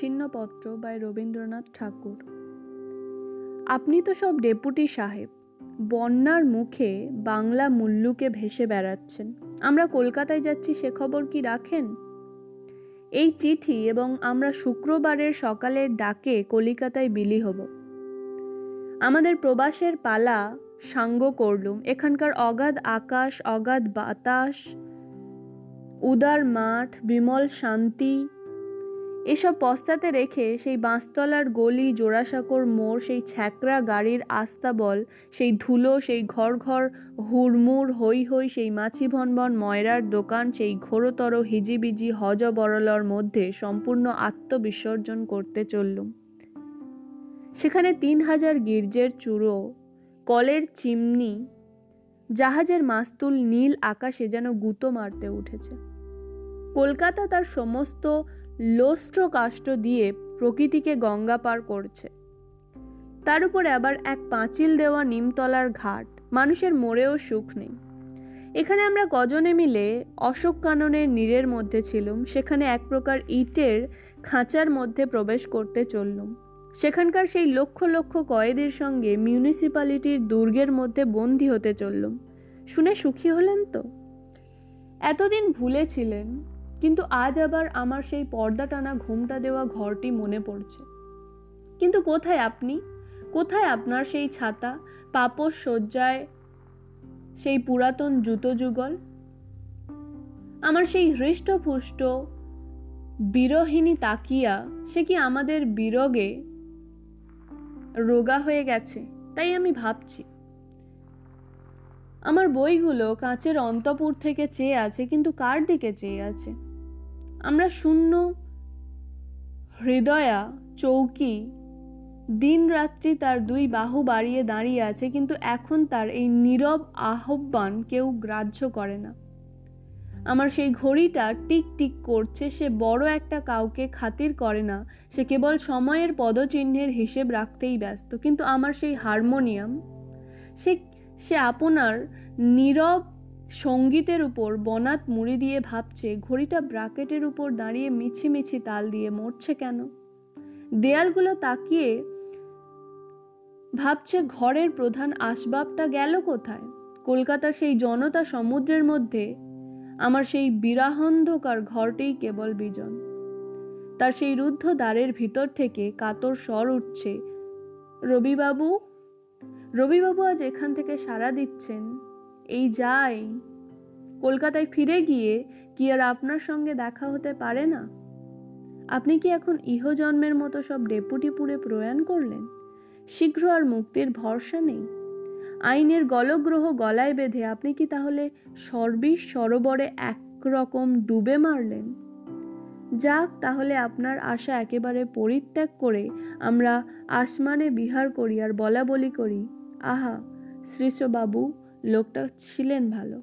Chhinnapatra by Rabindranath ঠাকুর। আপনি তো সব ডেপুটি সাহেব। বন্যার মুখে বাংলা মুল্লুকে ভেসে বেড়াচ্ছেন। আমরা কলকাতায় যাচ্ছি, সে খবর কি রাখেন? এই চিঠি এবং আমরা শুক্রবারের সকালের ডাকে কলিকাতায় বিলি হব। আমাদের প্রবাসের পালা সাঙ্গ করলুম। এখানকার অগাধ আকাশ, অগাধ বাতাস, উদার মাঠ, বিমল শান্তি এসব পশ্চাতে রেখে সেই বাঁশতলার গলি, জোড়াসাঁকোর মোড়, সেই ছ্যাকরা গাড়ির আস্তাবল, সেই ধুলো, সেই ঘর ঘর হুড়মুড় হই হই সেই মাছি ভনভন ময়রার দোকান, সেই ঘোরতর হিজিবিজি হজ বরলর মধ্যে সম্পূর্ণ আত্মবিসর্জন করতে চললুম। সেখানে তিন হাজার গির্জের চূড়ো, কলের চিমনি, জাহাজের মাস্তুল নীল আকাশে যেন গুঁতো মারতে উঠেছে। কলকাতা তার সমস্ত লোস্ট্র কাষ্ট দিয়ে প্রকৃতিকে গঙ্গা পার করছে। তার উপরে আবার এক পাঁচিল দেওয়া নিমতলার ঘাট। মানুষের মোড়েও সুখ নেই। এখানে আমরা কজনে মিলে অশোক কাননের নীরের মধ্যে ছিলুম। সেখানে এক প্রকার ইটের খাঁচার মধ্যে প্রবেশ করতে চললুম। সেখানকার সেই লক্ষ লক্ষ কয়েদির সঙ্গে মিউনিসিপ্যালিটির দুর্গের মধ্যে বন্দী হতে চললুম। শুনে সুখী হলেন তো? এতদিন ভুলেছিলেন কিন্তু আজ আবার আমার সেই পর্দা টানা ঘুমটা দেওয়া ঘরটি মনে পড়ছে। কিন্তু কোথায় আপনি? কোথায় আপনার সেই ছাতা পাপস শয্যায়, সেই পুরাতন জুতো যুগল? আমার সেই হৃষ্টপুষ্ট বিরহিনী তাকিয়া, সে কি আমাদের বিরগে রোগা হয়ে গেছে? তাই আমি ভাবছি। আমার বইগুলো কাঁচের অন্তপুর থেকে চেয়ে আছে, কিন্তু কার দিকে চেয়ে আছে? আমরা শূন্য। হৃদয়া, চৌকি, দিন রাত্রি তার দুই বাহু বাড়িয়ে দাঁড়িয়ে আছে, কিন্তু এখন তার এই নীরব আহ্বান কেউ গ্রাহ্য করে না। আমার সেই ঘড়িটা টিক টিক করছে, সে বড় একটা কাউকে খাতির করে না। সে কেবল সময়ের পদচিহ্নের হিসেব রাখতেই ব্যস্ত, কিন্তু আমার সেই হারমোনিয়াম, সে সে আপনার নীরব সঙ্গীতের উপর বনাত মুড়ি দিয়ে ভাবছে, ঘড়িটা ব্রাকেটের উপর দাঁড়িয়ে মিছি মিছি তাল দিয়ে মরছে কেন? দেয়ালগুলো তাকিয়ে ভাবছে, ঘরের প্রধান আসবাবটা গেল কোথায়? কলকাতার সেই জনতা সমুদ্রের মধ্যে আমার সেই বিরাহন্ধকার ঘরটিই কেবল বিজন। তার সেই রুদ্ধ দ্বারের ভিতর থেকে কাতর স্বর উঠছে, রবিবাবু রবিবাবু আজ এখান থেকে সাড়া দিচ্ছেন। এই যাই। কলকাতায় ফিরে গিয়ে কি আর আপনার সঙ্গে দেখা হতে পারে না? আপনি কি এখন ইহজন্মের মতো সব ডেপুটি ডেপুটিপুরে প্রয়াণ করলেন? শীঘ্র আর মুক্তির ভরসা নেই। আইনের গলগ্রহ গলায় বেঁধে আপনি কি তাহলে সর্বিস সরোবরে একরকম ডুবে মারলেন? যাক, তাহলে আপনার আশা একেবারে পরিত্যাগ করে আমরা আসমানে বিহার করি আর বলা বলি করি। আহা, শ্রীশবাবু লোকটা ছিলেন ভালো।